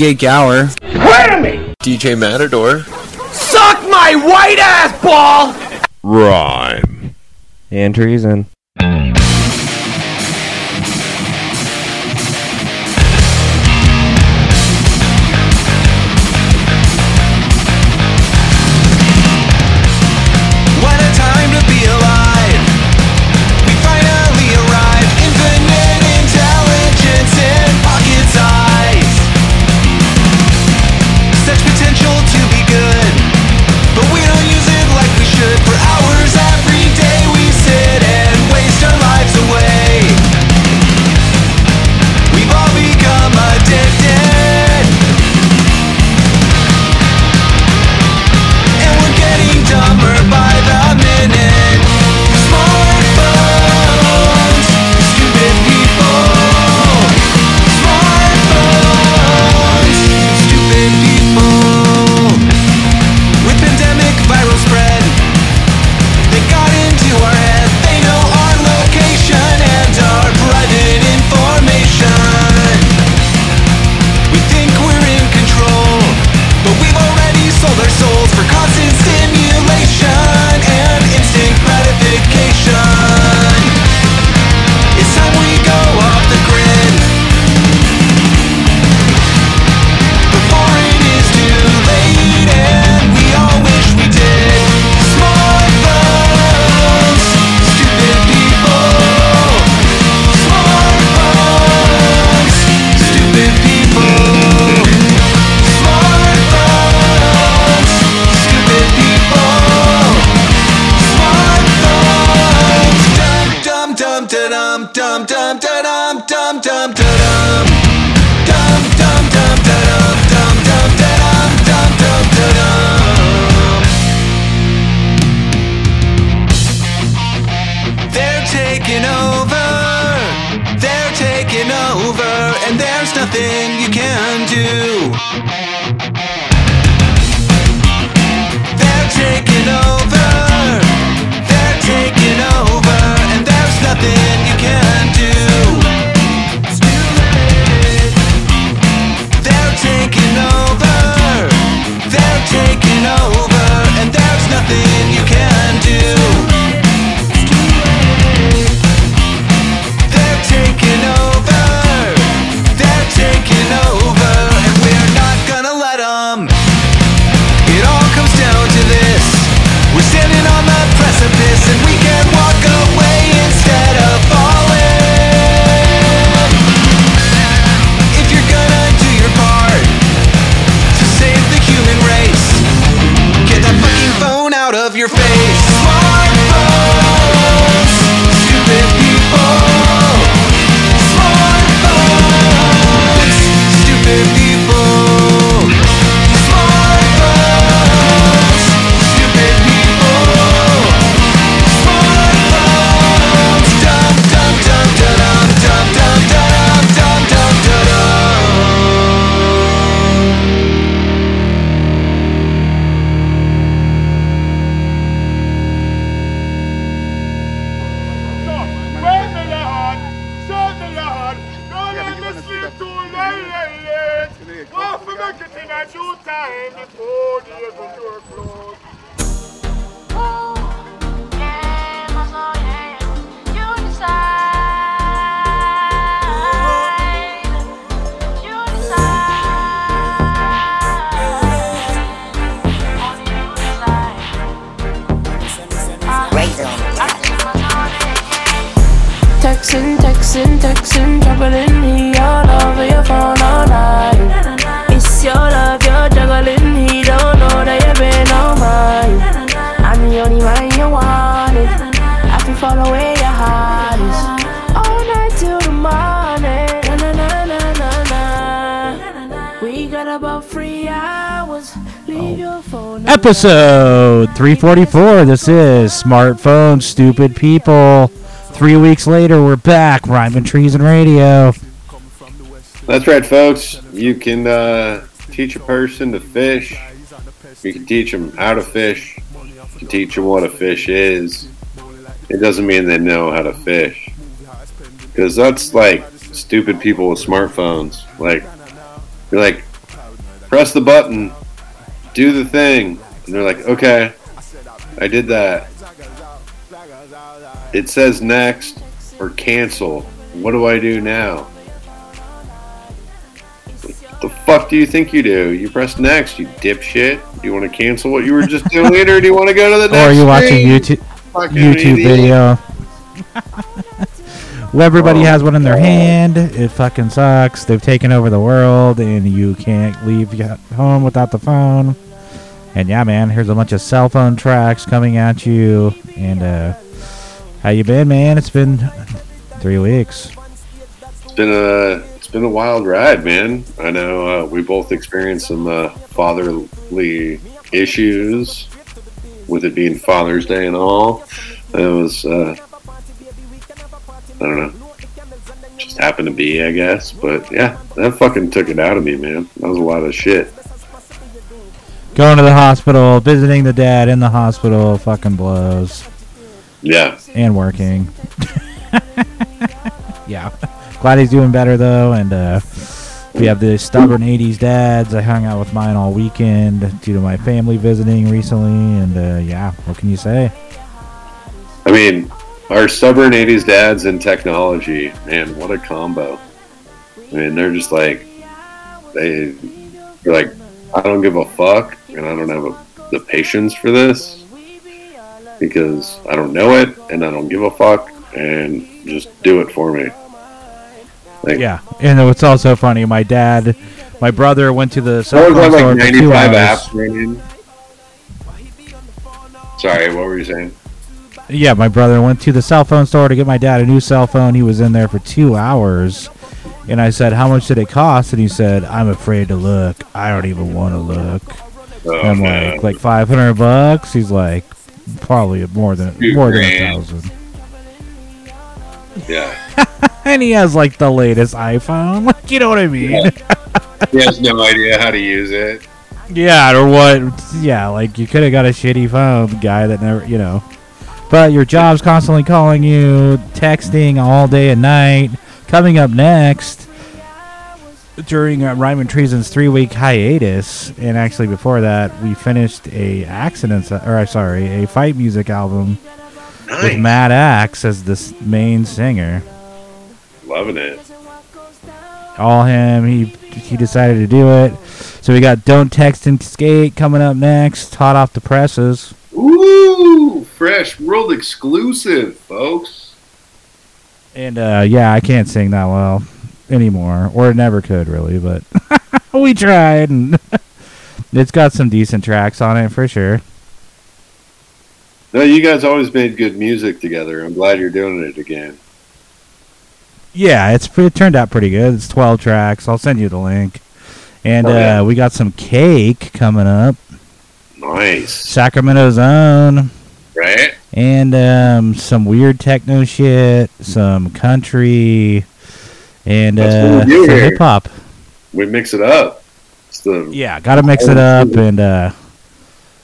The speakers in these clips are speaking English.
DJ Gower. Whammy! DJ Matador. Suck my white ass ball! Rhyme. And treason. nothing you can do. They're taking over. episode 344. This is Smartphone Stupid People. Three weeks later, we're back, Rhyme and Treason radio. That's right, folks. You can uh, teach a person to fish. You can teach them how to fish. You can teach them what a fish is. It doesn't mean they know how to fish. Because that's like stupid people with smartphones. Like, you're like, press the button, do the thing, and they're like, okay, I did that. It says next or cancel. What do I do now? The fuck do you think you do? You press next, you dipshit. Do you want to cancel what you were just doing, or do you want to go to the Or are you watching? YouTube Fucking YouTube idiot. video? well, everybody Oh, has one in their oh, God. hand. It fucking sucks. They've taken over the world, and you can't leave your home without the phone. And yeah, man, here's a bunch of cell phone tracks coming at you. And uh, how you been, man? It's been three weeks. It's been a it's been a wild ride, man. I know uh, we both experienced some uh, fatherly issues with it being Father's Day and all. It was uh, I don't know, just happened to be, I guess. But yeah, that fucking took it out of me, man. That was a lot of shit. Going to the hospital, visiting the dad in the hospital, fucking blows. Yeah, and working. yeah. Glad he's doing better though, and uh, we have the stubborn '80s dads. I hung out with mine all weekend due to my family visiting recently, and uh, yeah, what can you say? I mean, our stubborn '80s dads and technology, man, what a combo! I mean, they're just like they, they're like, I don't give a fuck, and I don't have a, the patience for this because I don't know it, and I don't give a fuck, and just do it for me. Like, Yeah, and what's also funny, my dad, my brother went to the I cell phone store like for two 95 hours. apps ringing. Sorry, what were you saying? Yeah, my brother went to the cell phone store to get my dad a new cell phone. He was in there for two hours. And I said, How much did it cost? And he said, I'm afraid to look. I don't even want to look. Oh, I'm like, like 500 bucks? He's like, probably more than Two more than a grand. thousand. Yeah. And he has like the latest iPhone. Like, you know what I mean? Yeah. he has no idea how to use it. Yeah, or what? Yeah, like you could have got a shitty phone guy that never, you know. But your job's constantly calling you, texting all day and night. Coming up next, during uh, Rhyme and Treason's three week hiatus, and actually before that, we finished a accidents, or uh, sorry, a fight music album with Nice. Matt Axe as the main singer. Loving it. all him. He he decided to do it. So we got "Don't Text and Skate" coming up next, hot off the presses. Ooh, fresh world exclusive, folks. And uh, yeah, I can't sing that well anymore, or never could really, but we tried, and it's got some decent tracks on it for sure. No, you guys always made good music together. I'm glad you're doing it again. Yeah, it's it turned out pretty good. It's twelve tracks. I'll send you the link. And Oh, yeah. uh, we got some cake coming up, Nice. Sacramento's own. Right? And um, some weird techno shit, some country, and uh, what we do some hip hop. We mix it up. The Yeah, got to mix it up. And uh,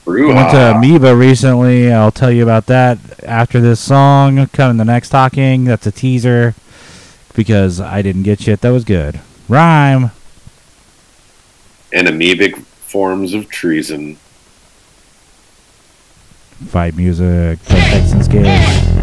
went to Amoeba recently. I'll tell you about that after this song. Coming the next talking. That's a teaser because I didn't get shit that was good. Rhyme. and amoebic forms of treason. Fight music. Play Texans game.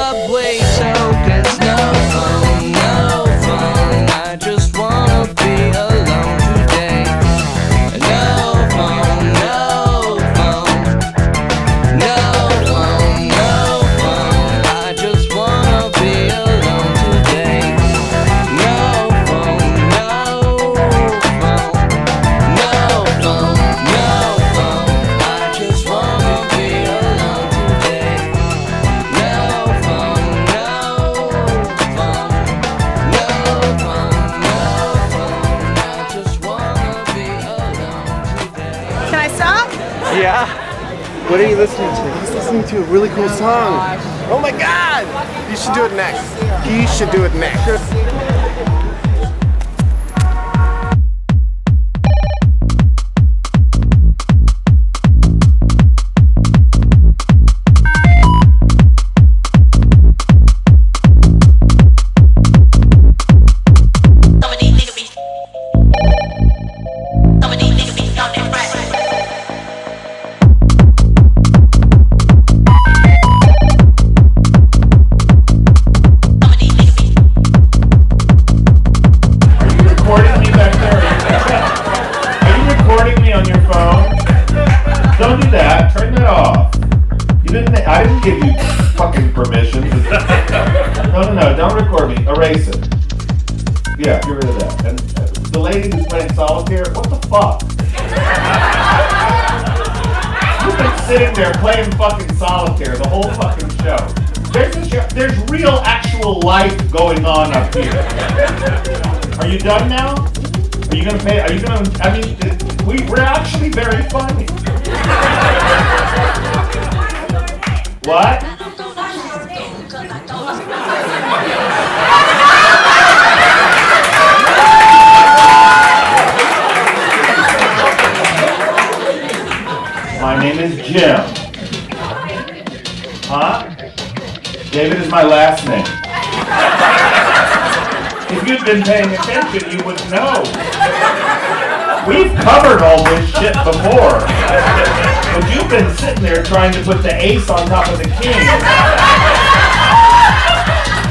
Subway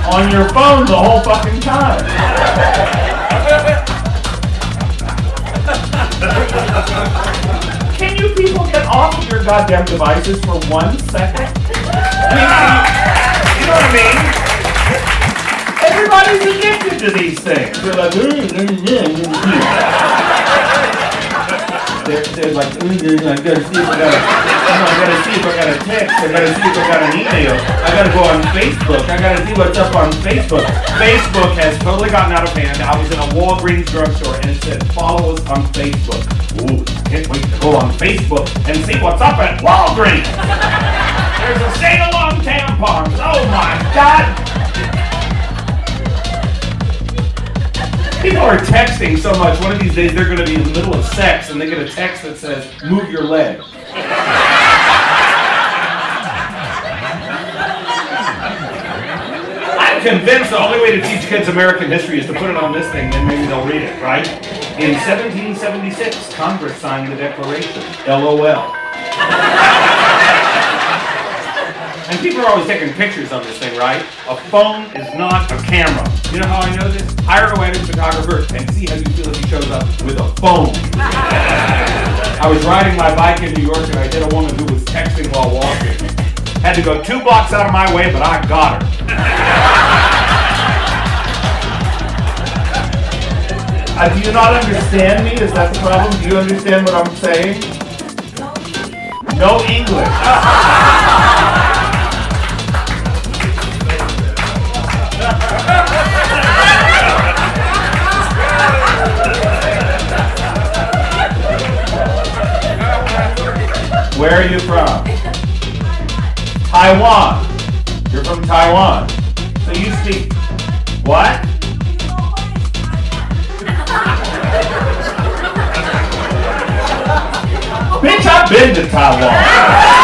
on your phone the whole fucking time. Can you people get off of your goddamn devices for one second? You know what I mean? Everybody's addicted to these things. They're like, "Mm, mm, mm, mm." They're, they're like, "Mm, I gotta see if I got a, I gotta see if I got a text. I gotta see if I got an email. I gotta go on Facebook. I gotta see what's up on Facebook. Facebook has totally gotten out of hand. I was in a Walgreens drugstore and it said, follow us on Facebook. Ooh, can't wait to go on Facebook and see what's up at Walgreens. There's a sale on tampons. Oh my God. People are texting so much. One of these days, they're going to be in the middle of sex, and they get a text that says, "Move your leg." I'm convinced the only way to teach kids American history is to put it on this thing, then maybe they'll read it, right? In 1776, Congress signed the Declaration. LOL. And people are always taking pictures of this thing, right? A phone is not a camera. You know how I know this? Hire a wedding photographer and see how you feel if he shows up with a phone. I was riding my bike in New York and I hit a woman who was texting while walking. Had to go two blocks out of my way, but I got her. Uh, do you not understand me? Is that the problem? Do you understand what I'm saying? No English. Where are you from? Taiwan. You're from Taiwan. So you speak what? Bitch, I've been to Taiwan.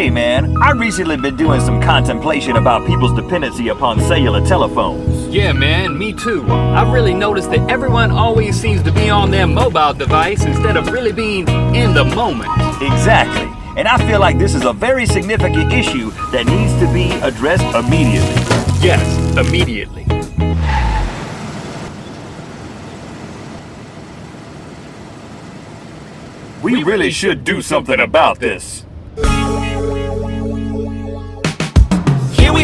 Hey man, I recently been doing some contemplation about people's dependency upon cellular telephones. Yeah, man, me too. I've really noticed that everyone always seems to be on their mobile device instead of really being in the moment. Exactly. And I feel like this is a very significant issue that needs to be addressed immediately. Yes, immediately. We really should do something about this.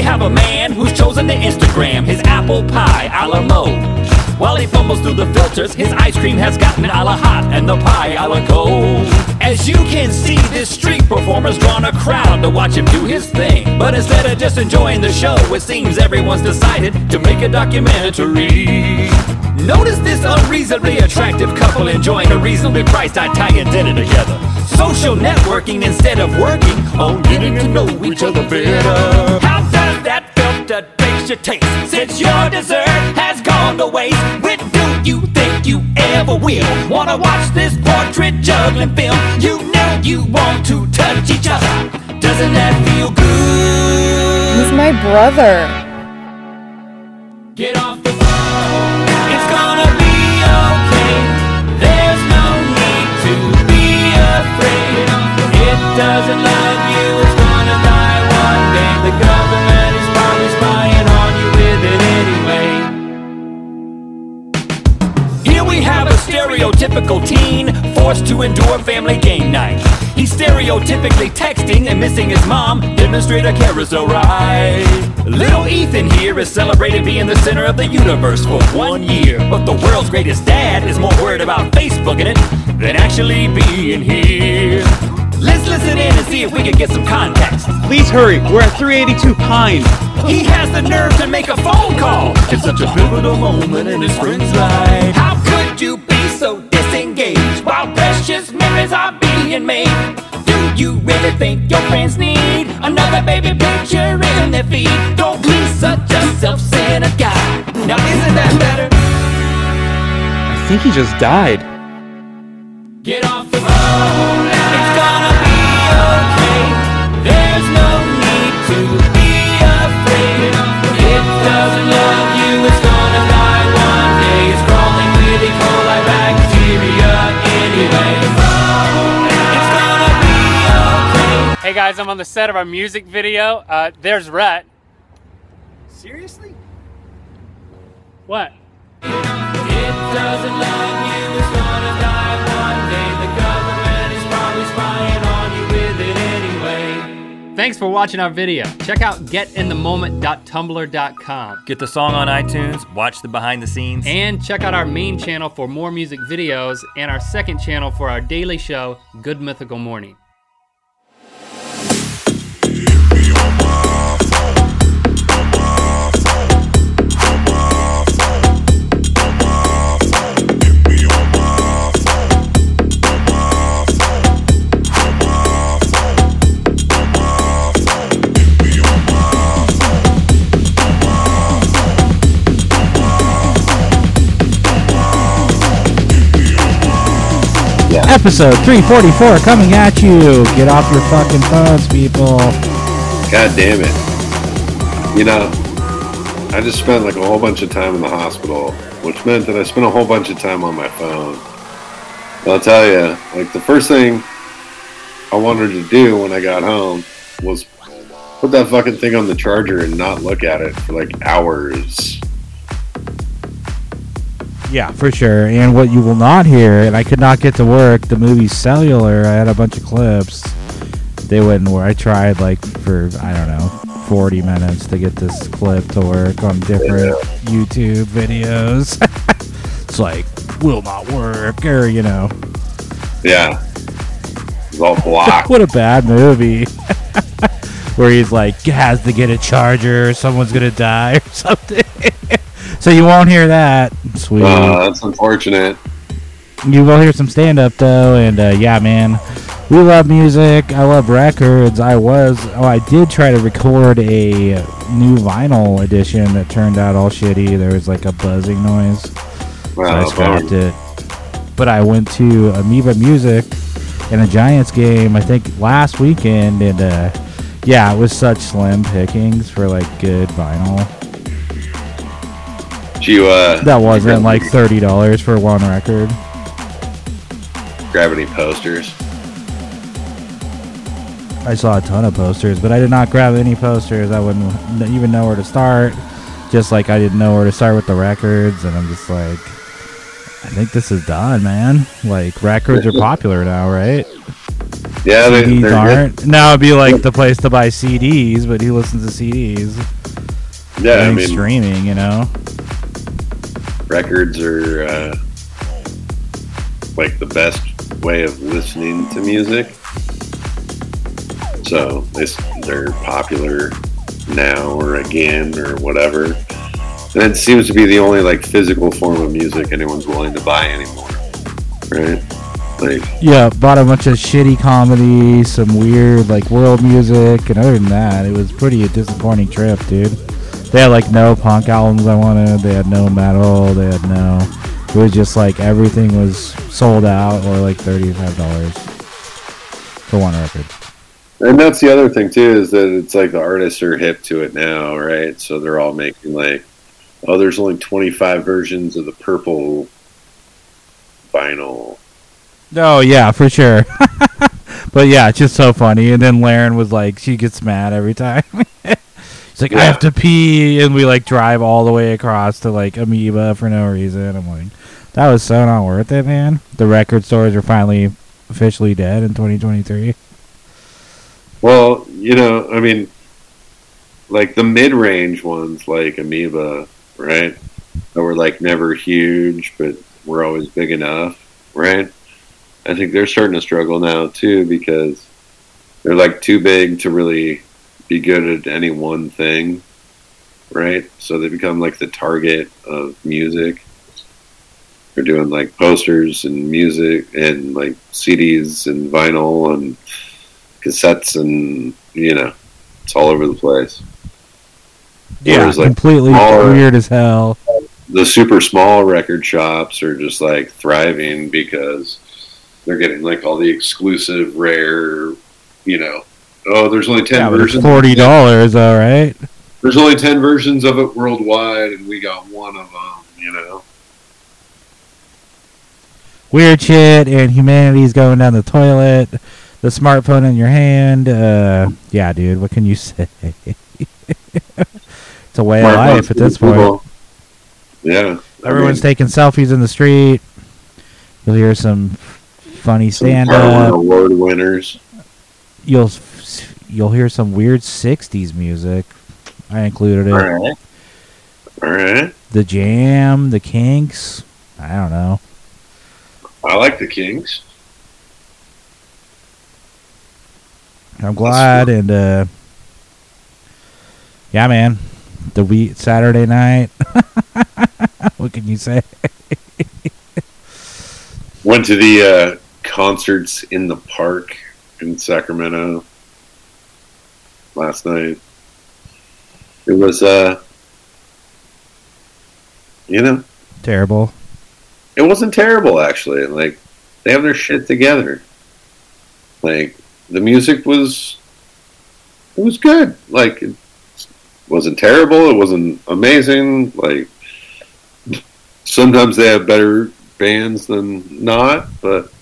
Have a man who's chosen the Instagram, his apple pie a la mode. While he fumbles through the filters, his ice cream has gotten a la hot and the pie a la cold. As you can see, this street performer's drawn a crowd to watch him do his thing. But instead of just enjoying the show, it seems everyone's decided to make a documentary. Notice this unreasonably attractive couple enjoying a reasonably priced Italian dinner together. Social networking instead of working on getting to know each other better. How that filter taste your taste? Since your dessert has gone to waste, when do you think you ever will? Wanna watch this portrait juggling film? You know you want to touch each other. Doesn't that feel good? He's my brother. Get off the phone. It's gonna be okay. There's no need to be afraid. It doesn't love you. It's gonna die one day. The government stereotypical teen forced to endure family game night. He's stereotypically texting and missing his mom. Demonstrator a carousel ride. Little Ethan here is celebrated being the center of the universe for one year. But the world's greatest dad is more worried about Facebooking it than actually being here. Let's listen in and see if we can get some context. Please hurry. We're at 382 Pine. He has the nerve to make a phone call. It's such a pivotal moment in his friend's life. How could you be so disengaged while precious memories are being made? Do you really think your friends need another baby picture in their feed? Don't be such a self-centered guy. Now isn't that better? I think he just died. Get off the phone. It's gonna Hey guys, I'm on the set of our music video. Uh, there's Rhett. Seriously? What? Thanks for watching our video. Check out getinthemoment.tumblr.com. Get the song on iTunes, watch the behind the scenes. And check out our main channel for more music videos and our second channel for our daily show, Good Mythical Morning. Episode 344 coming at you. Get off your fucking phones, people. God damn it. You know, I just spent like a whole bunch of time in the hospital, which meant that I spent a whole bunch of time on my phone. I'll tell you, like the first thing I wanted to do when I got home was put that fucking thing on the charger and not look at it for like hours. Yeah, for sure. And what you will not hear, and I could not get to work, the movie Cellular, I had a bunch of clips. They wouldn't work. I tried like for, I don't know, 40 minutes to get this clip to work on different YouTube videos. it's like, will not work, or, you know. Yeah. It's all blocked. what a bad movie. Where he's like, has to get a charger, or someone's going to die, or something. So you won't hear that. Sweet. Uh, that's unfortunate. You will hear some stand up though, and uh, yeah, man, We love music. I love records. I was. Oh, I did try to record a new vinyl edition that turned out all shitty. There was like a buzzing noise. So I Wow, scrapped it. But I went to Amoeba Music in a Giants game, I think last weekend, and uh, yeah, it was such slim pickings for like good vinyl. You uh, That wasn't like thirty dollars for one record. grab any posters? I saw a ton of posters, but I did not grab any posters. I wouldn't even know where to start. Just like I didn't know where to start with the records, and I'm just like, I think this is done, man. Like records are popular now, right? Yeah, they, CDs aren't. Now it'd be like the place to buy CDs, but he listens to CDs. Yeah, I mean- streaming, you know. Records are uh, like the best way of listening to music. So they're popular now or again or whatever. And it seems to be the only like physical form of music anyone's willing to buy anymore. Right? Like Yeah, bought a bunch of shitty comedy, some weird like world music, and other than that, it was pretty a disappointing trip, dude. They had like no punk albums I wanted. They had no metal. They had no. It was just like everything was sold out or like thirty-five dollars for one record. And that's the other thing too is that it's like the artists are hip to it now, right? So they're all making like, oh, there's only 25 versions of the purple vinyl. Oh yeah, for sure. but yeah, it's just so funny. And then Laren was like, she gets mad every time. She's like, I have to pee, and we like drive all the way across to like Amoeba for no reason. I'm like, that was so not worth it, man. The record stores are finally officially dead in 2023. Well, you know, I mean, like the mid-range ones, like Amoeba, right? That were like never huge, but were always big enough, right? I think they're starting to struggle now too because they're like too big to really be good at any one thing, right? So they become like the target of music. They're doing like posters and music and like CDs and vinyl and cassettes and you know it's all over the place. Yeah, Whereas, like, completely smaller- weird as hell. The super small record shops are just like thriving because they're getting like all the exclusive, rare, you know. Oh, there's only ten Yeah, versions. forty dollars, all right. There's only ten versions of it worldwide, and we got one of them. You know. Weird shit, and humanity's going down the toilet. The smartphone in your hand. Uh, yeah, dude. What can you say? it's a way of life at this point. Yeah. I Everyone's mean, taking selfies in the street. You'll hear some funny stand up. Award winners. You'll you'll hear some weird '60s music. I included it. All right. All right. The Jam, the Kinks. I don't know. I like the Kings. I'm glad, and uh, yeah, man. The week Saturday night. what can you say? Went to the uh, concerts in the park in Sacramento last night. It was, uh, you know, Terrible. it wasn't terrible actually. Like they have their shit together. Like the music was, it was good. Like it wasn't terrible. It wasn't amazing. Like sometimes they have better bands than not, but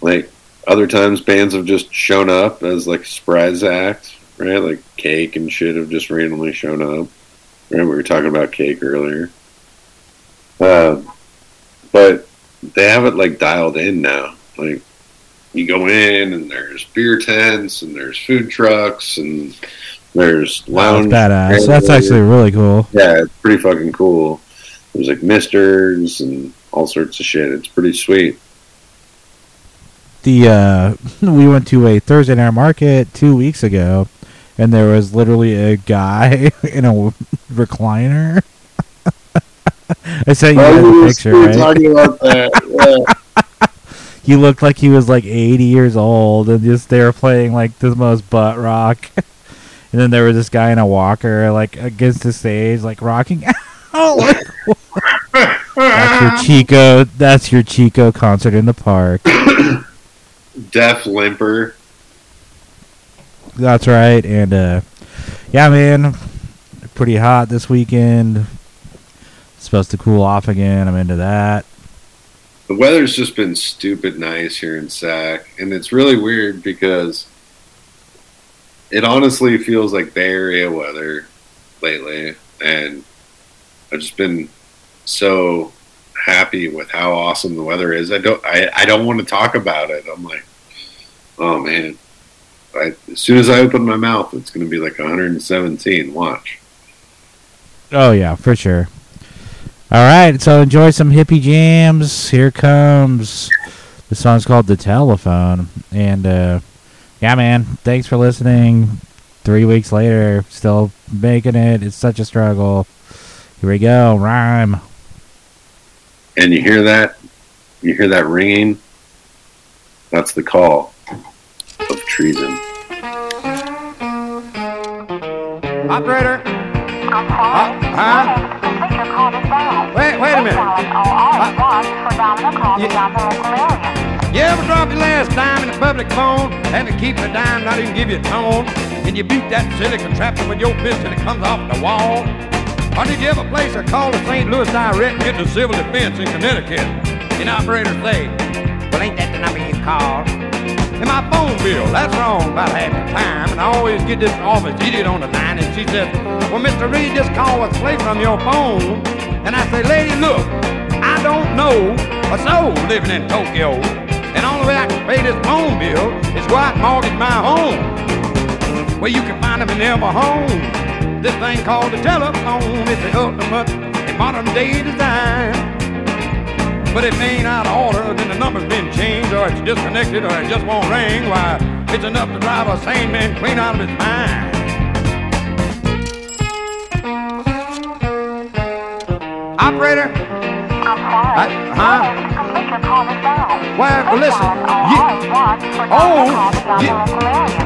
like other times bands have just shown up as like surprise acts, right? Like Cake and shit have just randomly shown up. Right, we were talking about Cake earlier. Uh, but they have it like dialed in now. Like you go in and there's beer tents and there's food trucks and there's That's lounge. badass. That's actually really cool. Yeah, it's pretty fucking cool. There's like misters and all sorts of shit. It's pretty sweet. The uh, we went to a Thursday night market two weeks ago, and there was literally a guy in a recliner. I sent you a picture, right? talking about that. he looked like he was like 80 years old, and just they were playing like the most butt rock. and then there was this guy in a walker, like against the stage, like rocking. out. that's your Chico. That's your Chico concert in the park. Def Limper. That's right, and uh, yeah, man, pretty hot this weekend. supposed to cool off again. I'm into that. The weather's just been stupid nice here in Sac, and it's really weird because it honestly feels like Bay Area weather lately, and I've just been so happy with how awesome the weather is. I don't, I, I don't want to talk about it. I'm like, oh man, I, as soon as I open my mouth, it's going to be like 117. Watch. Oh yeah, for sure. All right, so enjoy some hippie jams. Here comes the song's called "The Telephone," and uh, yeah, man, thanks for listening. Three weeks later, still making it. It's such a struggle. Here we go, rhyme. And you hear that? You hear that ringing? That's the call of treason. Operator. Uh, huh? Wait, wait a minute. Uh, you, you ever drop your last dime in a public phone? Have to keep the dime, not even give you a tone? And you beat that silly contraption with your fist and it comes off the wall? Or did you ever place a call to St. Louis Direct and get the civil defense in Connecticut? And operators say, well, ain't that the number you called? And my phone bill, that's wrong about half the time. And I always get this office idiot on the line, and she says, Well, Mr. Reed, this call was played from your phone. And I say, Lady, look, I don't know a soul living in Tokyo. And only way I can pay this phone bill is go out and mortgage my home. Well, you can find them in every home. This thing called the telephone is the ultimate in modern day design. But if it ain't out of order, then the number's been changed, or it's disconnected, or it just won't ring. Why, it's enough to drive a sane man clean out of his mind. Operator? I'm sorry. Uh, I, huh? Well, well, listen. You, oh, you,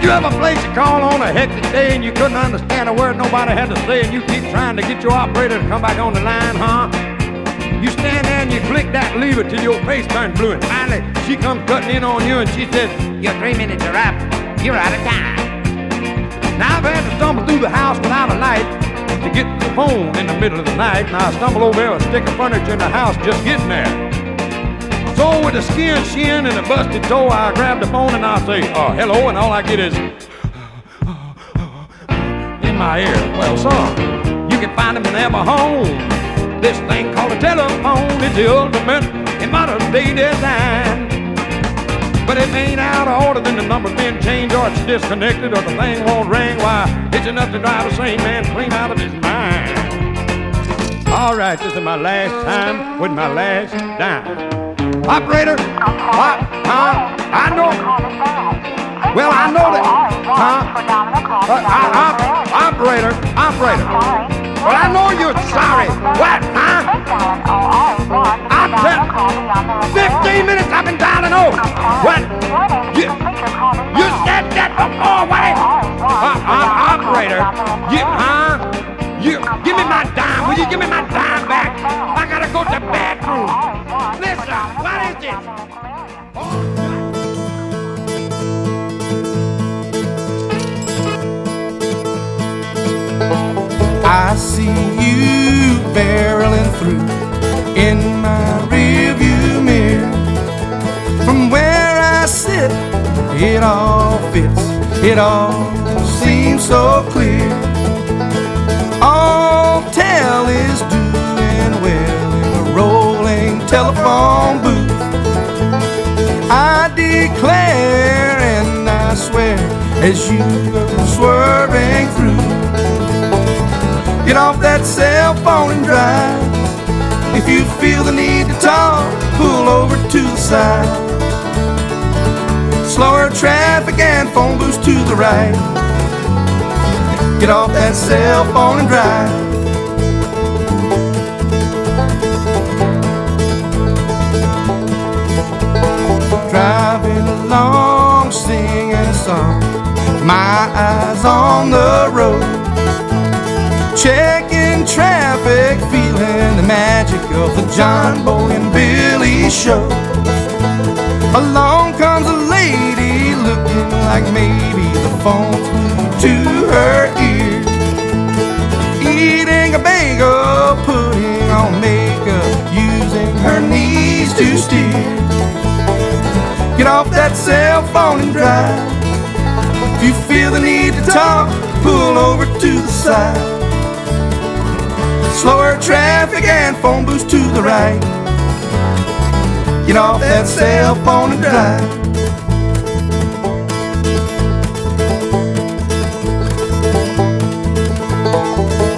did you ever place a call on a hectic day and you couldn't understand a word nobody had to say, and you keep trying to get your operator to come back on the line, huh? You stand there and you click that lever till your face turns blue, and finally she comes cutting in on you and she says, Your three minutes are up. You're out of time. Now I've had to stumble through the house without a light to get to the phone in the middle of the night, and I stumble over a stick of furniture in the house just getting there. So with a skin shin and a busted toe, I grab the phone and I say, uh, hello, and all I get is in my ear. Well, son, you can find them in every home. This thing called a telephone is the ultimate in modern day design. But it ain't out of order, then the number's been changed, or it's disconnected, or the thing won't ring. Why, it's enough to drive a sane man clean out of his mind. All right, this is my last time with my last dime. Operator, what? Huh? I know. Well, I know that. Huh? Uh, I, I, operator, operator. Well, I know you're sorry. What, huh? I tell 15 minutes I've been dialing over. What? You, you said that before, what? Uh, uh, operator, you, huh? You, give me my dime. Will you give me my dime back? I gotta go to I see you barreling through in my rearview mirror. From where I sit, it all fits, it all seems so clear. All tell is doing well in a rolling telephone booth. I declare and I swear as you go swerving through. Get off that cell phone and drive. If you feel the need to talk, pull over to the side. Slower traffic and phone booths to the right. Get off that cell phone and drive. Driving along singing a song. My eyes on the road. Traffic, feeling the magic of the John Boy and Billy show. Along comes a lady looking like maybe the phone's to her ear. Eating a bagel, putting on makeup, using her knees to steer. Get off that cell phone and drive. If you feel the need to talk, pull over to the side. Slower traffic and phone booths to the right. Get off that cell phone and drive.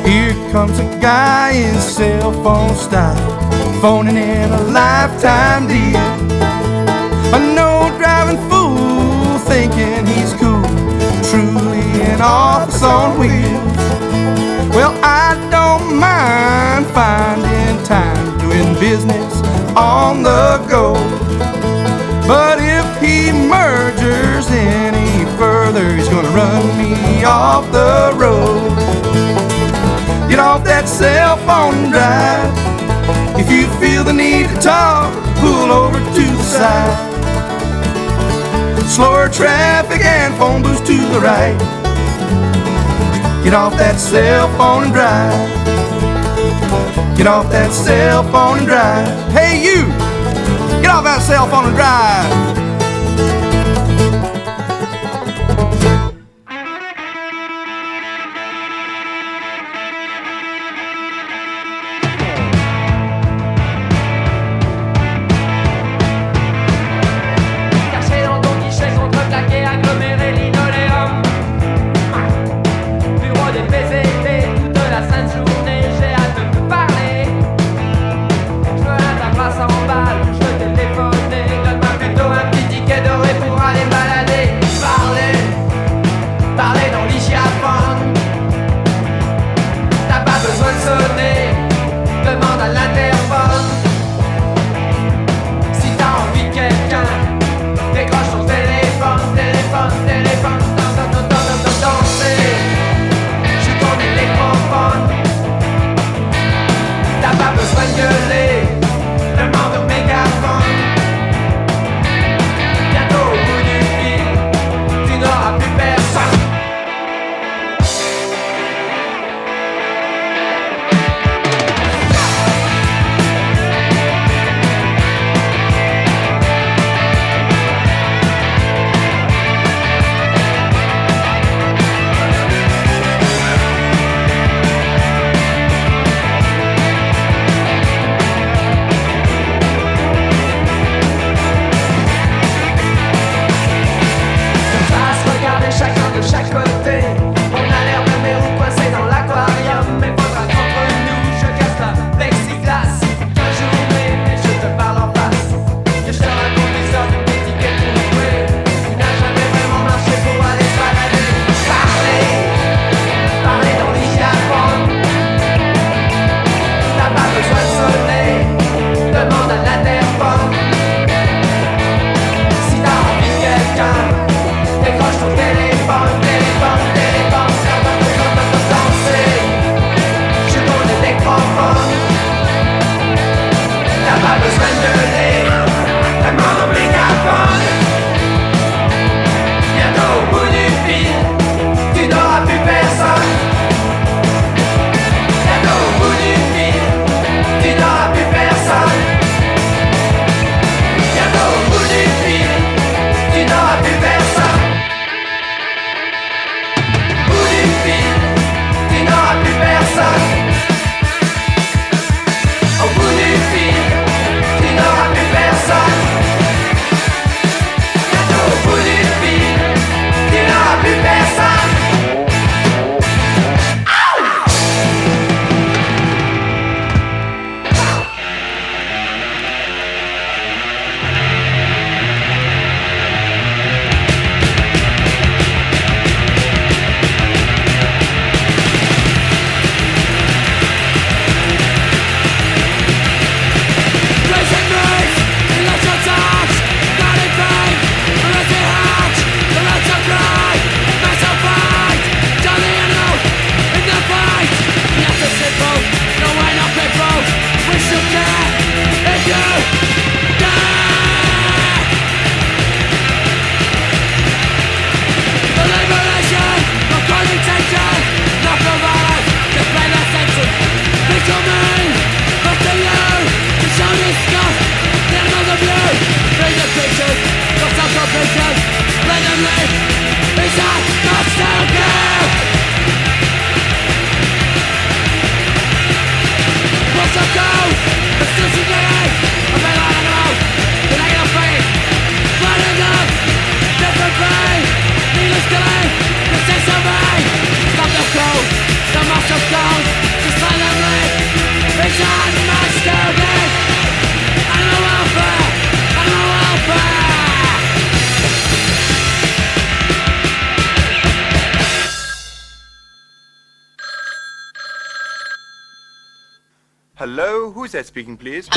Here comes a guy in cell phone style, phoning in a lifetime deal. A no driving fool thinking he's cool, truly an office on wheels. I don't mind finding time doing business on the go. But if he mergers any further, he's gonna run me off the road. Get off that cell phone drive. If you feel the need to talk, pull over to the side. Slower traffic and phone booths to the right. Get off that cell phone and drive. Get off that cell phone and drive. Hey, you! Get off that cell phone and drive. Speaking, please?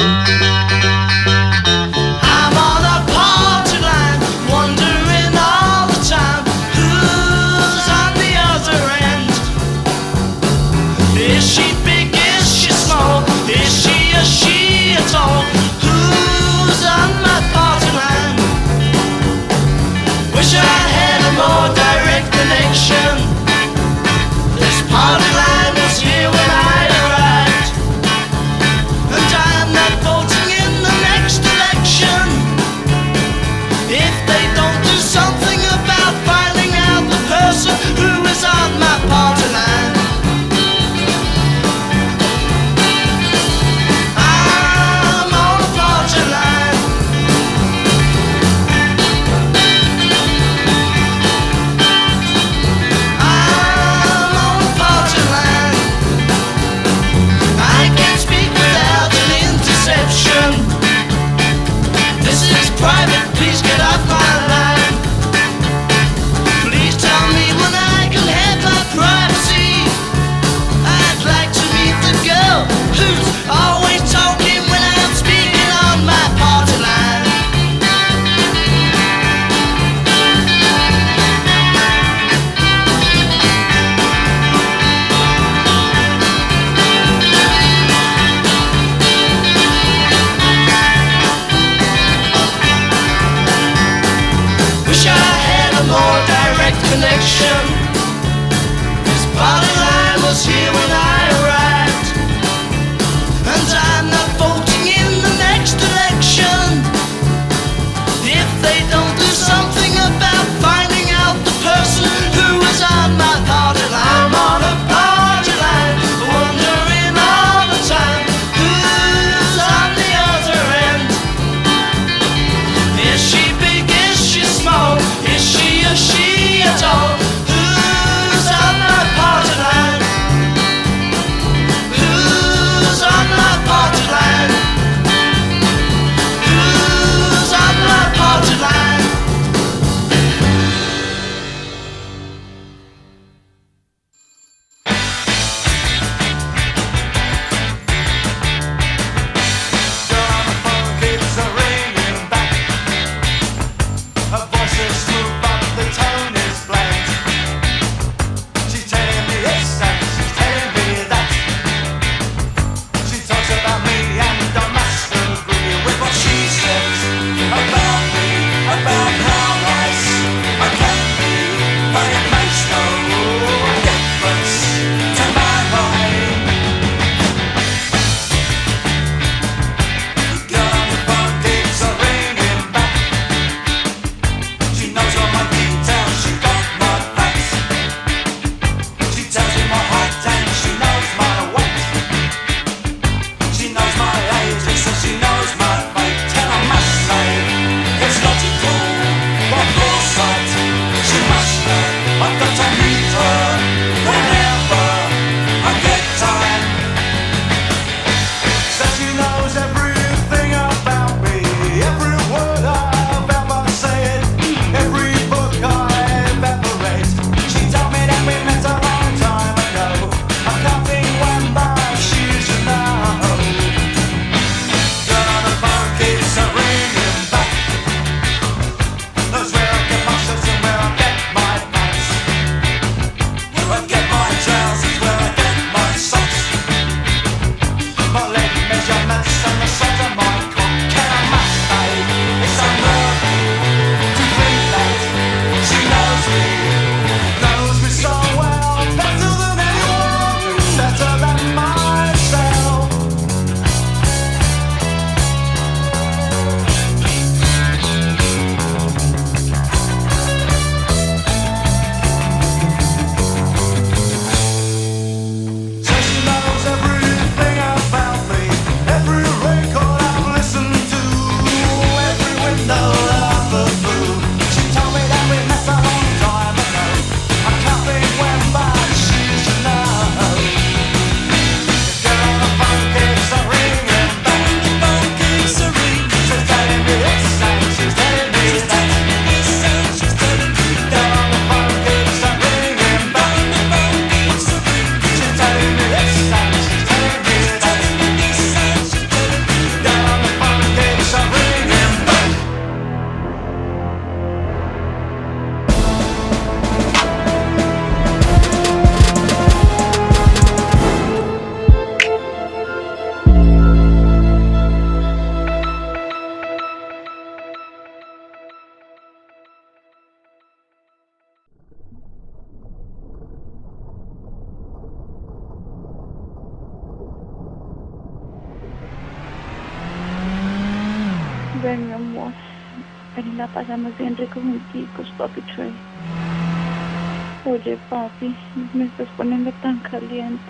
Papi, me estás poniendo tan caliente.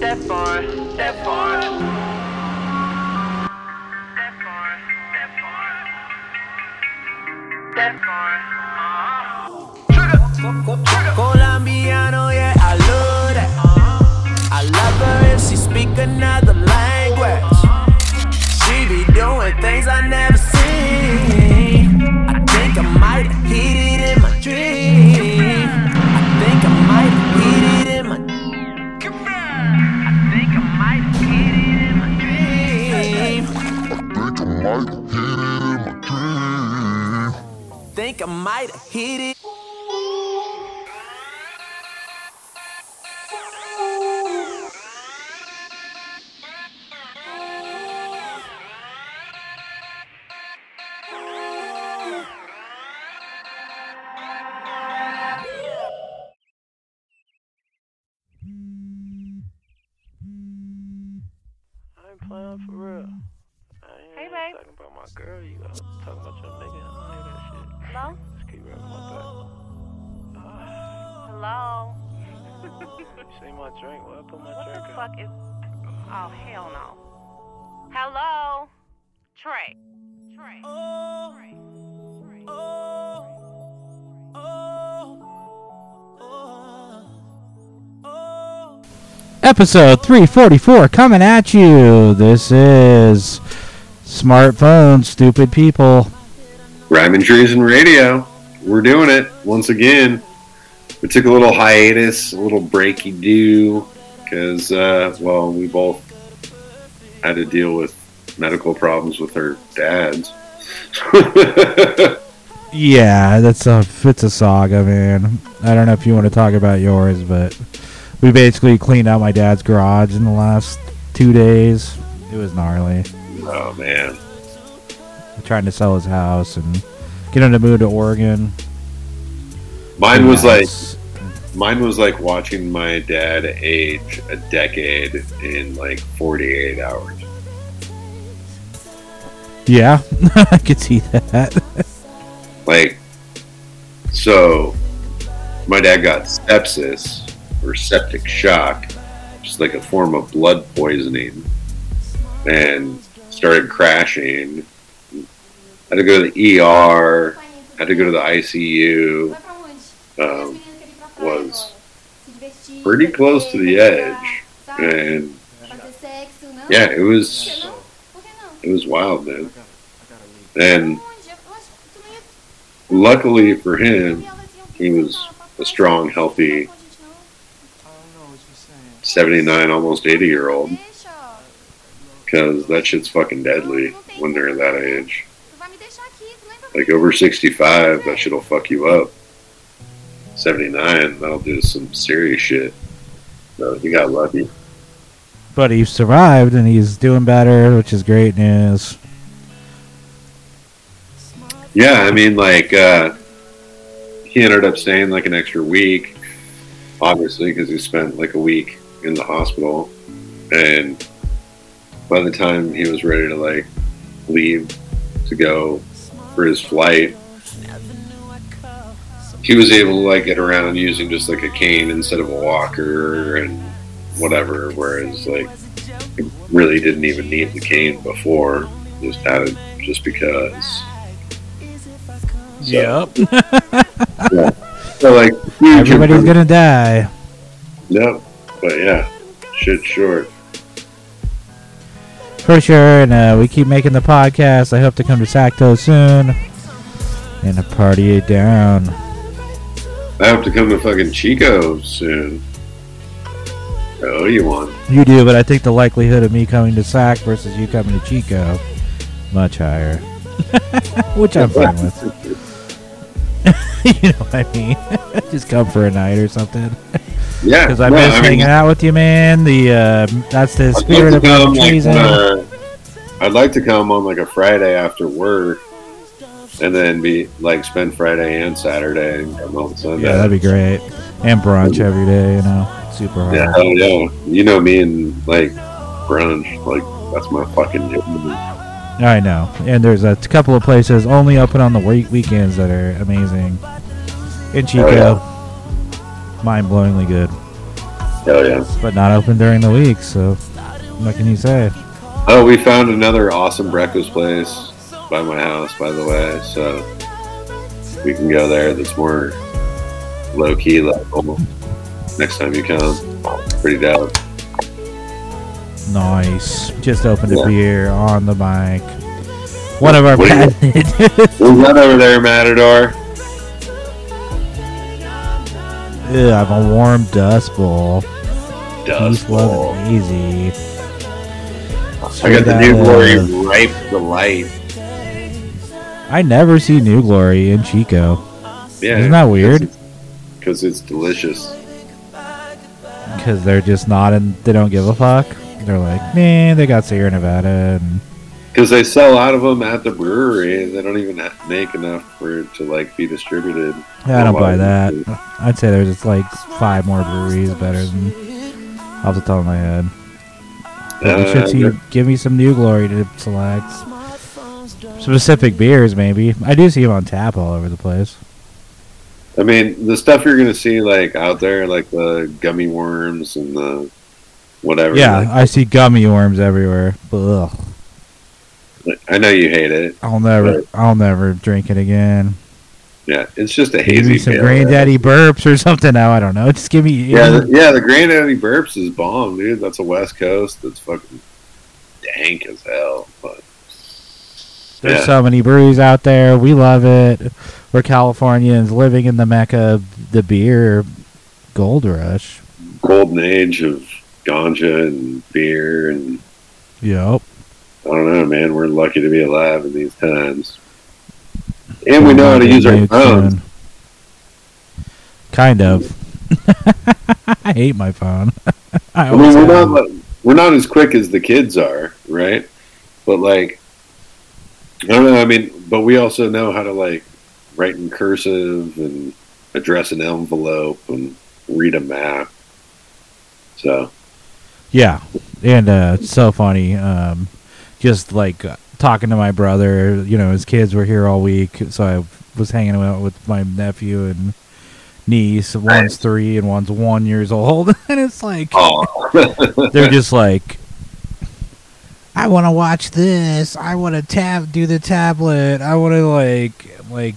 That far, that far. Colombiano, might hit it. Episode 344 coming at you. This is Smartphone Stupid People. Rhyme Treason Radio. We're doing it once again. We took a little hiatus, a little breaky do, because, uh, well, we both had to deal with medical problems with our dads. Yeah, that's a it's a saga, man. I don't know if you want to talk about yours, but we basically cleaned out my dad's garage in the last two days. It was gnarly. Oh man, trying to sell his house and get him to move to Oregon. Mine was like mine was like watching my dad age a decade in like 48 hours. Yeah, I could see that. Like, so my dad got sepsis or septic shock, is like a form of blood poisoning, and started crashing. Had to go to the ER, had to go to the ICU. Um, was pretty close to the edge, and yeah, it was it was wild, man. And luckily for him, he was a strong, healthy, 79, almost 80 year old. Because that shit's fucking deadly when they're that age. Like over 65, that shit'll fuck you up. 79, that'll do some serious shit. So he got lucky. but he survived and he's doing better, which is great news. Yeah, I mean, like, uh, he ended up staying like an extra week, obviously, because he spent like a week in the hospital. And by the time he was ready to like leave to go for his flight, he was able to like get around using just like a cane instead of a walker and whatever. Whereas, like, he really didn't even need the cane before, just had it just because. Yep. yeah. So like Everybody's gonna die. Yep. But yeah, shit short. For sure, and uh, we keep making the podcast. I hope to come to Sacto soon and to party it down. I hope to come to fucking Chico soon. I owe you one. You do, but I think the likelihood of me coming to Sac versus you coming to Chico much higher. Which I'm fine with. you know what I mean? Just come for a night or something. Yeah, Because I no, miss I mean- hanging out with you, man. The uh, that's the I'd spirit like of the come, like, uh, I'd like to come on like a Friday after work, and then be like spend Friday and Saturday and come home Sunday. yeah, that'd be great. And brunch every day, you know. super hard. Yeah, hell yeah. You know me and like brunch, like that's my fucking. I know. And there's a couple of places only open on the week- weekends that are amazing. In Chico, mind-blowingly good. Hell yeah. But not open during the week, so what can you say? Oh, we found another awesome breakfast place by my house, by the way. So we can go there. That's more low key level. Next time you come, pretty dope. Nice. Just opened a beer on the mic. One of our What patented. What's that over there, Matador? Ew, I have a warm dust bowl. Dust Peace, love, and easy. I got the new glory of- ripe delight. I never see New Glory in Chico. Yeah, Isn't that weird? Because it's delicious. Because they're just not and They don't give a fuck. They're like, man, they got Sierra Nevada, and Because they sell out of them at the brewery, they don't even make enough for it to like be distributed. Yeah, I don't buy that. I'd say there's just like five more breweries better than off the top of my head. But Uh, should see, give me some New Glory to select. Specific beers, maybe. I do see them on tap all over the place. I mean, the stuff you're gonna see like out there, like the gummy worms and the whatever. Yeah, like- I see gummy worms everywhere. Ugh. I know you hate it. I'll never, I'll never drink it again. yeah, it's just a Give hazy. me some granddaddy burps or something. Now I don't know. Just give me. Yeah, the, yeah, the Granddaddy Burps is bomb, dude. That's a West Coast. That's fucking dank as hell. But There's yeah. so many breweries out there. We love it. We're Californians living in the mecca of the beer gold rush. golden age of ganja and beer, and Yep. I don't know, man. We're lucky to be alive in these times, and we know how to use our phones. Kind of. I hate my phone. I I mean, we're not like, we're not as quick as the kids are, right? But like, I don't know. I mean, but we also know how to like write in cursive and address an envelope and read a map. So Yeah, and uh, it's so funny. Um, just like talking to my brother, you know, his kids were here all week, so I was hanging out with my nephew and niece. One's three and one's one years old, and it's like Oh. they're just like, I want to watch this. I want to tab do the tablet. I want to like like.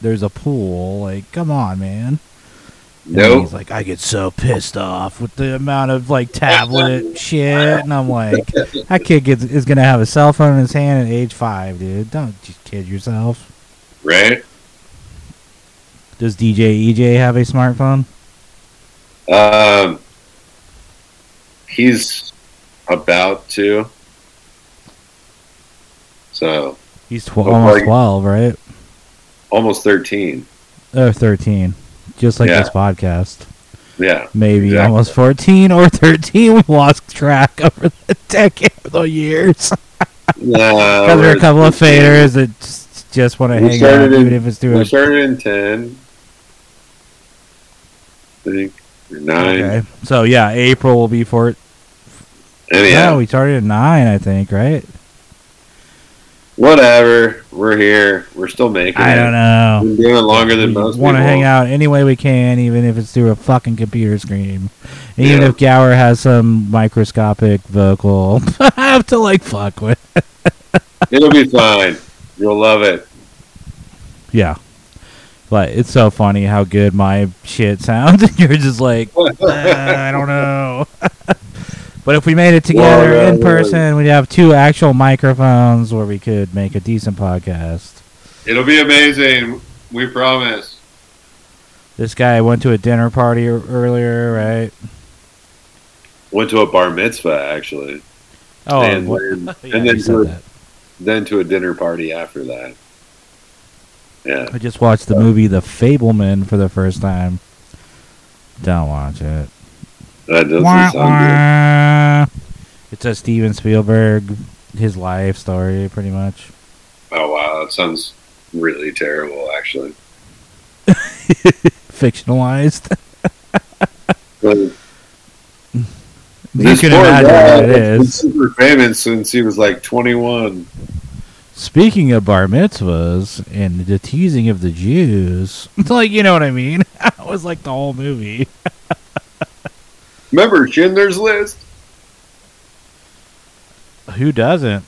There's a pool. Like, come on, man. And Nope. He's like, I get so pissed off with the amount of like tablet shit, and I'm like, that kid gets, is gonna have a cell phone in his hand at age five, dude. Don't just kid yourself. right? Does DJ EJ have a smartphone? Um, he's about to. So He's tw- almost like- twelve, right? almost thirteen. Or thirteen, just like Yeah. this podcast. Yeah, Maybe exactly. almost fourteen or thirteen. We lost track over the decade, the years. Because there are we're- a couple of faders that just, just want to hang out, started even in, if it's through we a started in ten. I think or nine. Okay. So yeah, April will be for it. Anyhow, Yeah, we started at nine, I think, right? Whatever. We're here. We're still making. I it. don't know. We've been doing longer than most Want to people. hang out any way we can, even if it's through a fucking computer screen. Even Yeah. if Gower has some microscopic vocal, I have to like fuck with. It'll be fine. You'll love it. Yeah. But it's so funny how good my shit sounds, and you're just like, "Uh, I don't know. But if we made it together Well, in yeah, person, we'd have two actual microphones where we could make a decent podcast. It'll be amazing. We promise. This guy went to a dinner party er, earlier, right? Went to a bar mitzvah actually. Oh, and, what- then, Yeah, and then to a, then to a dinner party after that. Yeah. I just watched the movie The Fabelman for the first time. Don't watch it. That doesn't Wah, sound wah. It's a Steven Spielberg, his life story, pretty much. Oh wow, that sounds really terrible actually. Fictionalized. But You can imagine what it been super famous since he was like 21. Speaking of bar mitzvahs and the teasing of the Jews, like you know what I mean. That was like the whole movie. Remember Schindler's List? Who doesn't?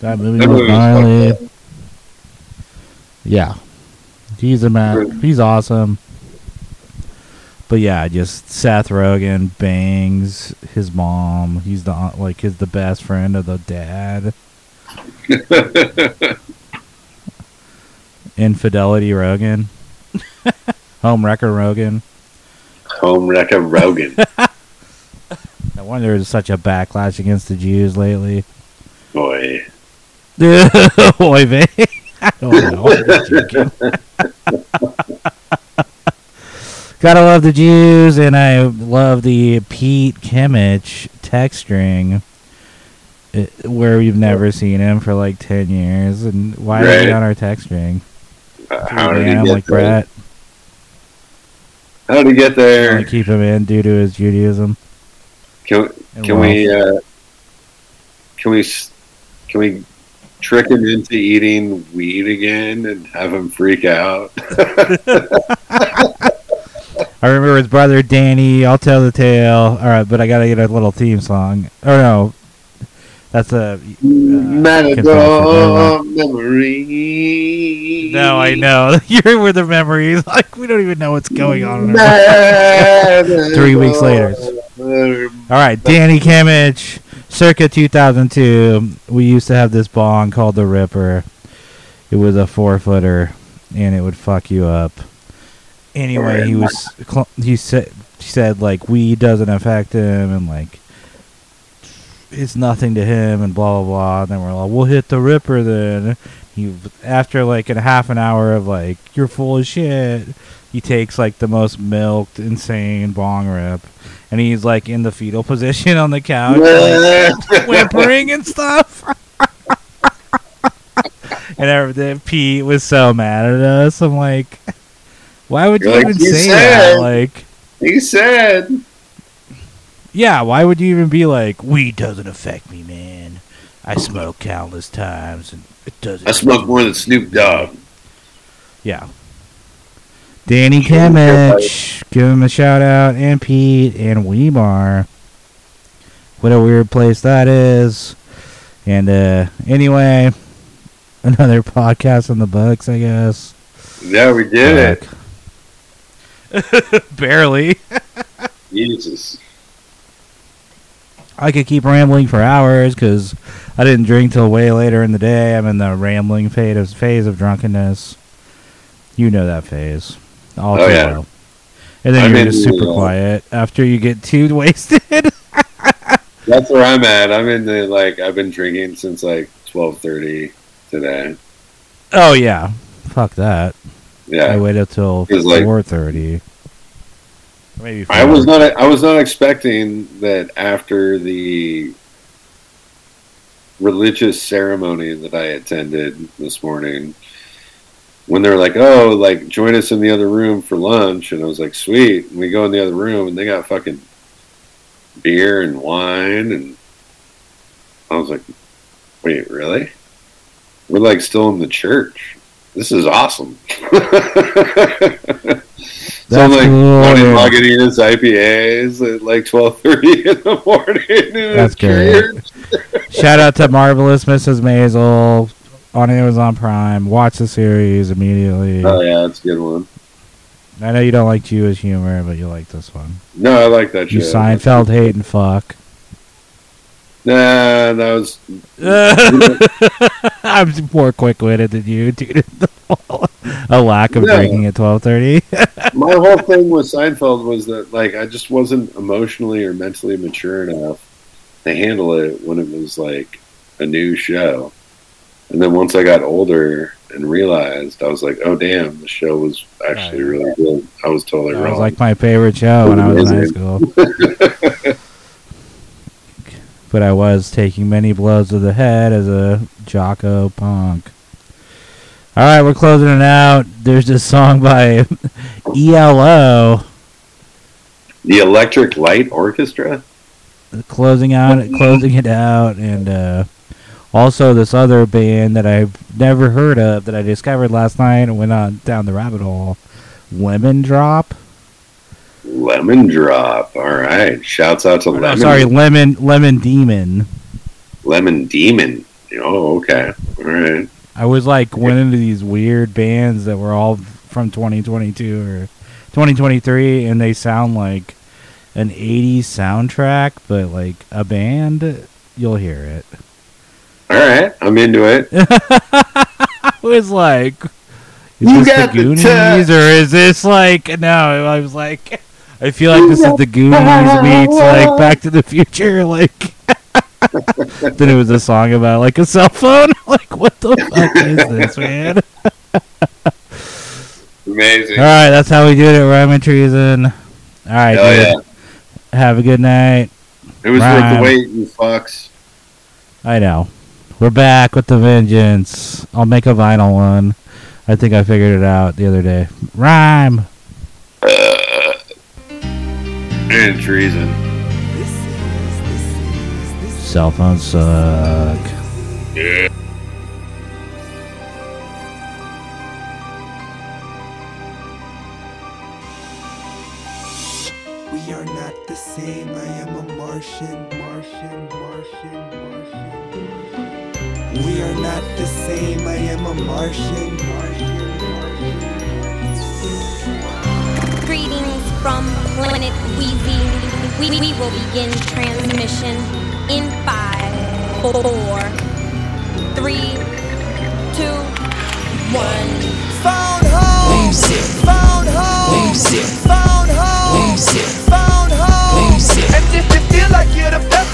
That movie That was gnarly. Yeah, he's a man. He's awesome. But yeah, just Seth Rogen bangs his mom. He's the like his the best friend of the dad. Infidelity Rogen. Home Wrecker Rogen. Home Wrecker Rogen. No wonder there's such a backlash against the Jews lately. Boy. Boy, man. I don't know. I'm just joking. Gotta love the Jews, and I love the Pete Kimmich text string, uh, where we've never seen him for like 10 years. And why is he on our text string? Uh, how did he get like? Brett? How did he get there? Keep him in due to his Judaism. Can, can we uh, can we can we trick him into eating weed again and have him freak out? I remember his brother Danny. I'll tell the tale. All right, but I gotta get a little theme song. Oh no, that's a uh, Matador memory. No, I know. You're with the memories. Like we don't even know what's going on. in our Three weeks later. All right, Danny Kimmich, circa 2002. We used to have this bong called the Ripper. It was a four footer, and it would fuck you up. Anyway, he was he said he said like weed doesn't affect him, and like it's nothing to him, and blah blah blah. And then we're like, we'll hit the Ripper then. He after like a half an hour of like you're full of shit. He takes like the most milked, insane bong rip, and he's like in the fetal position on the couch, like, whimpering and stuff. and everything. Pete was so mad at us. I'm like, why would you like, even say said." that? Like, He said, yeah, why would you even be like, weed doesn't affect me, man. I smoke countless times, and it doesn't. "I smoke more than Snoop Dogg." Yeah. Danny Kimmich, give him a shout out, and Pete, and Weimar. What a weird place that is. And uh anyway, another podcast on the books, I guess. Yeah, we did it. Barely. Jesus. I could keep rambling for hours because I didn't drink till way later in the day. I'm in the rambling phase of, phase of drunkenness. You know that phase. All Oh, too yeah. well. And then I'm you're just the, super uh, quiet after you get too wasted. That's where I'm at. I'm in the like I've been drinking since like twelve thirty today. oh yeah, fuck that. Yeah. I waited till It's like- four. Maybe I was not I was not expecting that after the religious ceremony that I attended this morning when they're like, "Oh, like join us in the other room for lunch," and I was like, "Sweet." And we go in the other room, and they got fucking beer and wine, and I was like, "Wait, really? We're like still in the church. This is awesome." So That's like cool. Lagunitas IPAs at like twelve thirty in the morning. That's good. Shout out to Marvelous Mrs. Maisel on Amazon Prime. Watch the series immediately. Oh yeah, that's a good one. I know you don't like Jewish humor, but you like this one. No, I like that You show. Seinfeld hate and fuck. Nah, that was. I'm more quick witted than you, dude. A lack of No. drinking at twelve thirty. My whole thing with Seinfeld was that like I just wasn't emotionally or mentally mature enough to handle it when it was like a new show. And then once I got older and realized, I was like, "Oh damn, the show was actually really good." I was totally That wrong. It was like my favorite show when I was in high school. But I was taking many blows to the head as a Jocko punk. All right, we're closing it out. There's this song by ELO The Electric Light Orchestra. closing out, closing it out, and uh, also this other band that I've never heard of that I discovered last night and went on down the rabbit hole. Lemon Drop. Lemon Drop. All right. Shouts out to Oh, Lemon. sorry, Lemon Lemon Demon. Lemon Demon. Oh, okay. All right. I was like went into these weird bands that were all from 2022 or 2023, and they sound like an 80s soundtrack, but like a band. You'll hear it. All right. I'm into it. I was like, is You this got the the Goonies touch. or is this like? No, I was like, I feel like this is the Goonies meets like Back to the Future. Like, then it was a song about like a cell phone. like, what the fuck is this, man? Amazing. All right, that's how we do it. Rhyme and treason. All right, Hell dude. Have a good night. It was worth the wait, you fucks. I know. We're back with the vengeance. I'll make a vinyl one. I think I figured it out the other day. Rhyme. And treason. Cell phones suck. Yeah. We are not the same. I am a Martian, Martian, Martian, Martian. We are not the same. I am a Martian, Martian, Greetings from Planet Weezy. We, we will begin transmission in five, four, three, two, one. Phone home. Phone home. Phone home. Phone home. And if you feel like you're the best,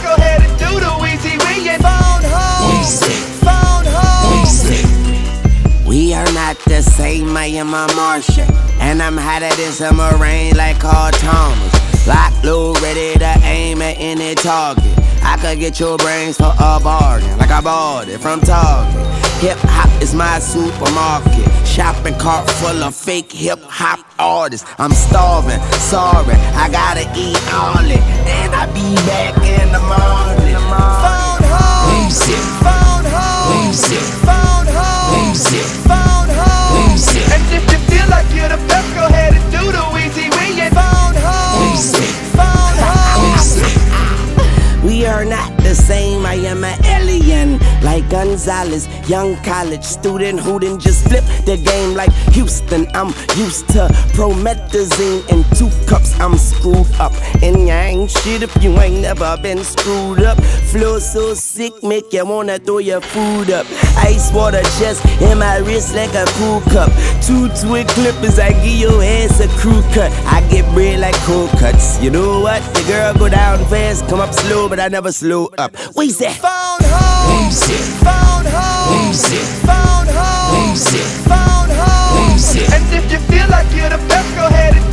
not the same, I am a Martian. And I'm hotter than summer rain like Carl Thomas. Lock low, ready to aim at any target. I could get your brains for a bargain, like I bought it from Target. Hip hop is my supermarket. Shopping cart full of fake hip hop artists. I'm starving, sorry, I gotta eat all it. And I'll be back in the morning. Phone home. Phone home. Phone home. Phone home. Like you're the best, go ahead and do the Weezy Wee and phone home. Phone home. We are not the same. I am an alien, like Gonzalez, young college student who didn't just flip the game like Houston. I'm used to promethazine in two cups. I'm screwed up, and you ain't shit if you ain't never been screwed up. Flow so sick, make you wanna throw your food up. Ice water chest in my wrist like a cool cup. Two twin clippers, I give your ass a crew cut. I get bread like cold cuts. You know what? The girl go down fast, come up slow, but I never slow up. We say phone home. Phone home. Phone home. Phone home. And if you feel like you're the best, go ahead and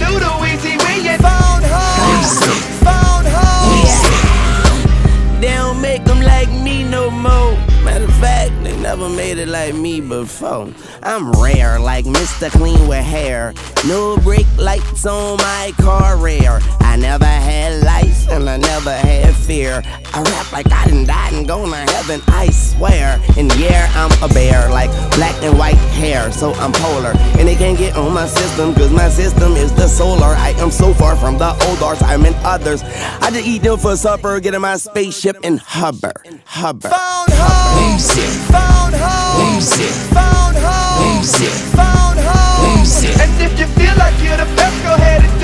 never made it like me before. I'm rare, like Mr. Clean with hair. No brake lights on my car, rare. I never had lights and I never had fear. I rap like I didn't die and gone to heaven, I swear. And yeah, I'm a bear, like black and white hair, so I'm polar. And they can't get on my system, cause my system is the solar. I am so far from the old arts, I'm in others. I just eat them for supper, get in my spaceship and hover. Hover. Phone home. Phone home. Phone home. Phone home. And if you feel like you're the best, go ahead and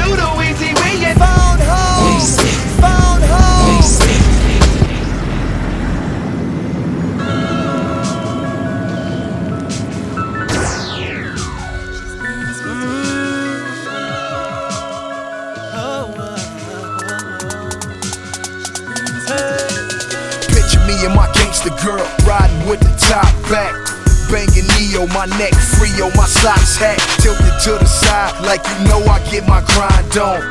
like you know I get my grind on,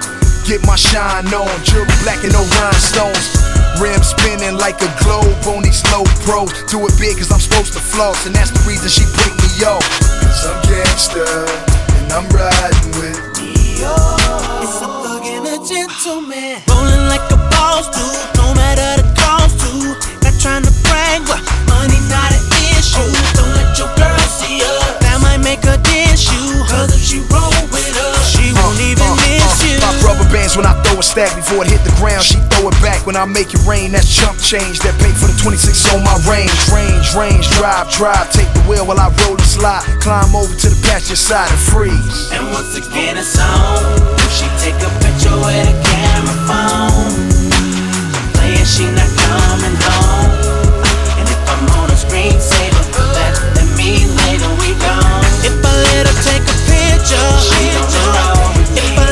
get my shine on, jewelry black and no rhinestones. Rim spinning like a globe on these low pros. Do it big cause I'm supposed to floss, and that's the reason she break me off. Cause I'm gangsta, and I'm riding with me. It's a thug and a gentleman. Rolling like a boss, dude. Stack before it hit the ground. She throw it back when I make it rain. That's chump change that pay for the 26 on my range. Range, range, drive, drive. Take the wheel while I roll and slide. Climb over to the passenger side and freeze. And once again it's on. She take a picture with a camera phone. Playing she not coming home. And if I'm on a screensaver, that, that mean later we gone. If I let her take a picture, she don't roll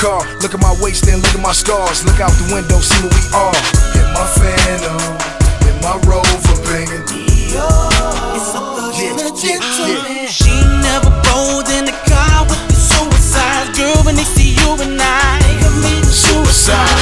car, look at my waist, and look at my scars. Look out the window, see what we are. Hit my phantom, hit my rover, banging. It's thug and a gentleman. She never rolled in the car with the suicide girl when they see you and I. They commit suicide.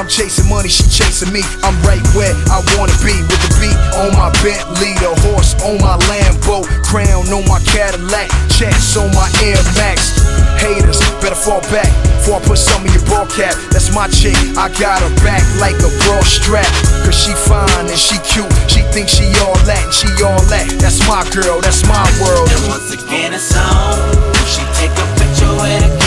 I'm chasing money, she chasing me. I'm right where I wanna be with the beat on my Bentley, the horse on my Lambo, crown on my Cadillac, checks on my Air Max. Haters better fall back before I put some in your ball cap. That's my chick. I got her back like a bra strap. Cause she fine and she cute. She thinks she all that and she all that. That's my girl, that's my world. And once again it's on. She take a picture with a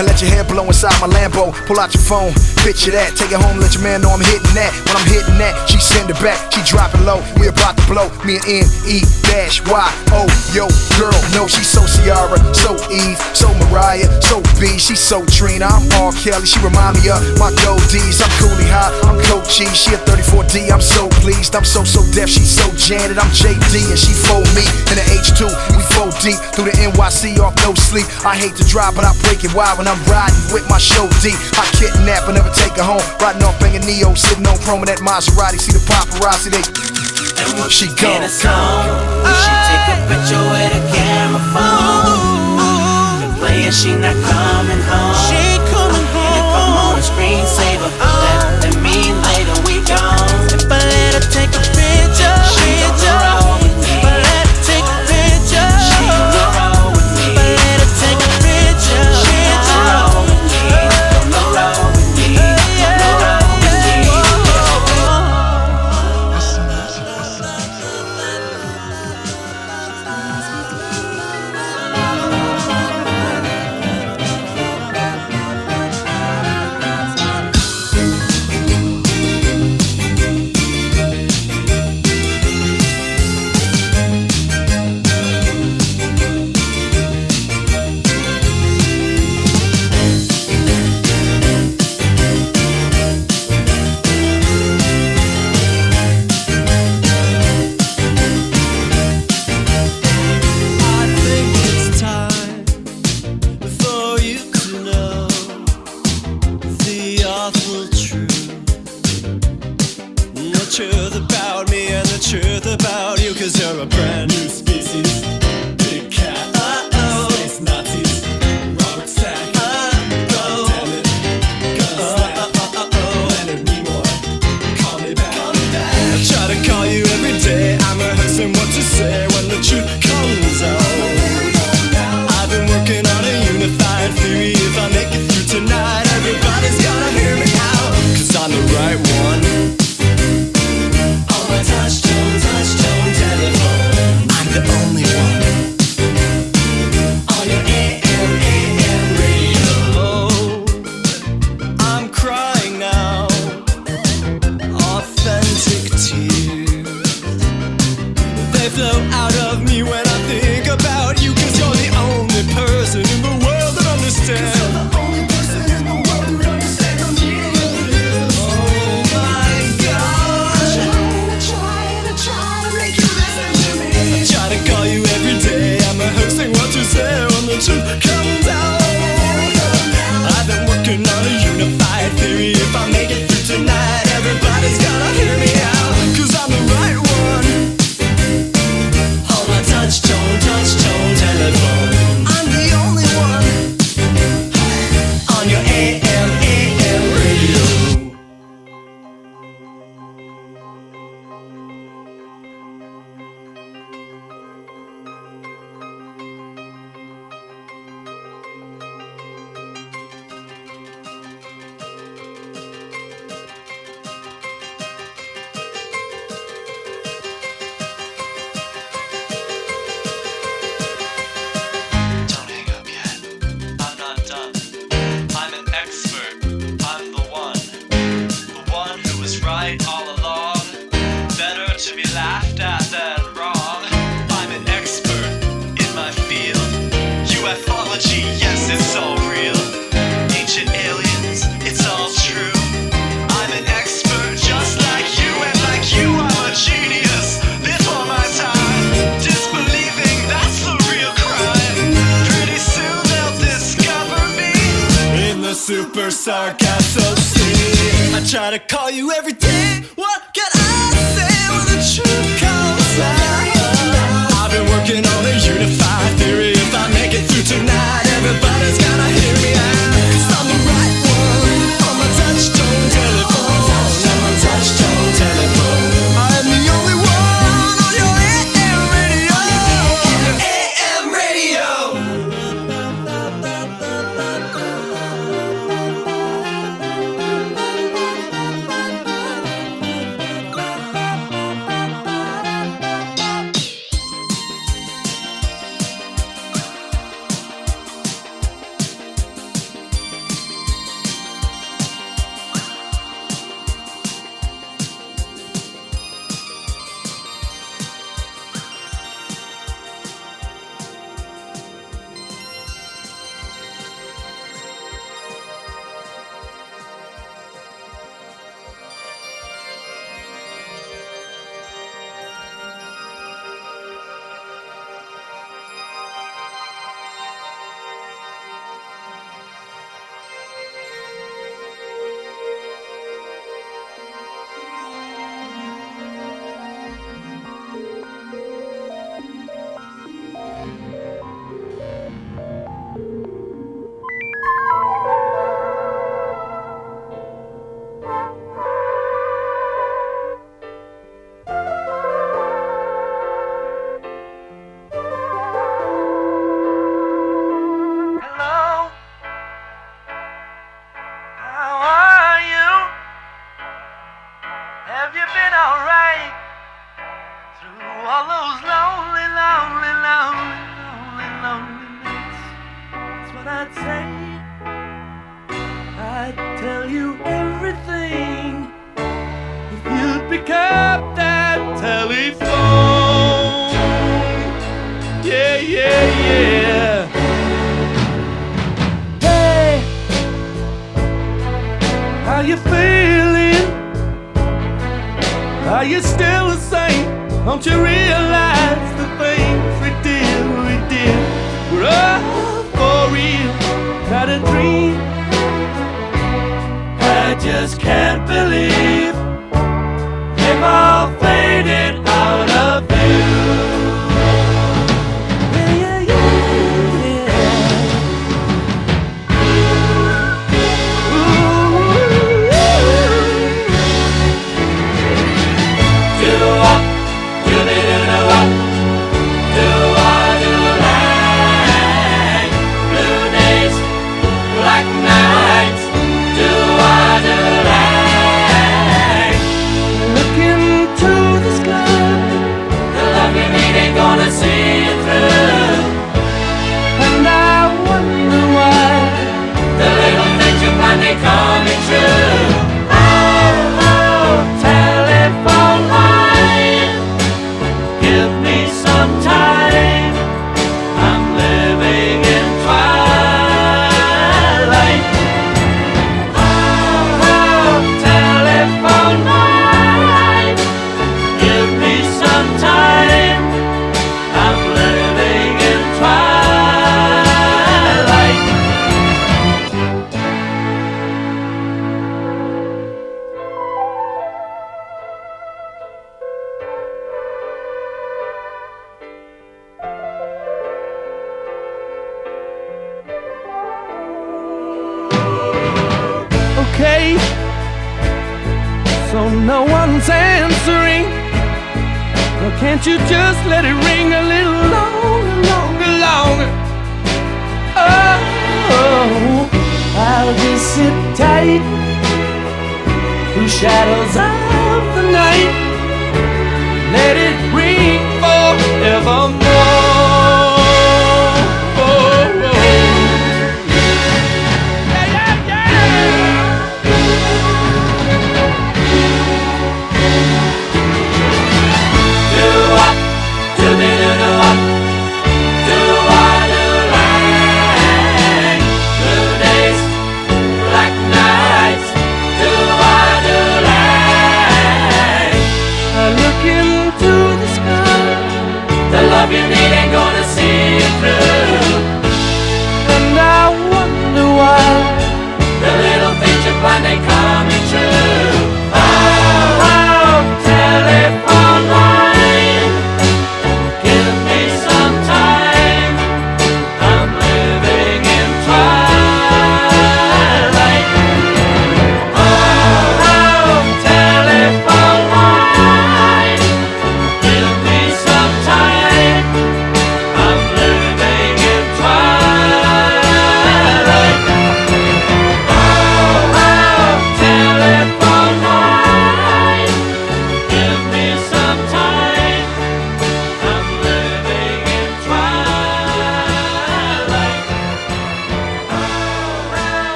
and let your hair Pull out your phone, picture that. Take it home, let your man know I'm hitting that. When I'm hitting that, she send it back. She dropping low, we about to blow. Me and N E dash Y O. Yo, girl, no, she's so Ciara, so Eve, so Mariah, so B. She's so Trina. I'm R. Kelly, she remind me of my goldies. I'm coolie high, I'm Coachy. She a 34D, I'm so pleased. I'm So So Def, she's so Janet. I'm JD and she 4 me in the H2. We 4 deep through the NYC off no sleep. I hate to drive, but I break it wide when I'm riding with my show D. I kidnap and never take her home. Riding off banging Ne-Yo, sitting on chrome in that Maserati. See the paparazzi, they. And She gone. And it's on. She take a picture with a camera phone. Playing she not coming home. She coming home. If I'm on a screensaver, that, that mean later we gone. If I let her take a truth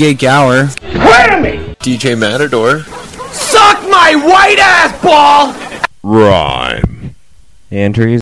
DJ Gower. Wait! DJ Matador. Suck my white ass ball! Rhyme. Andrews.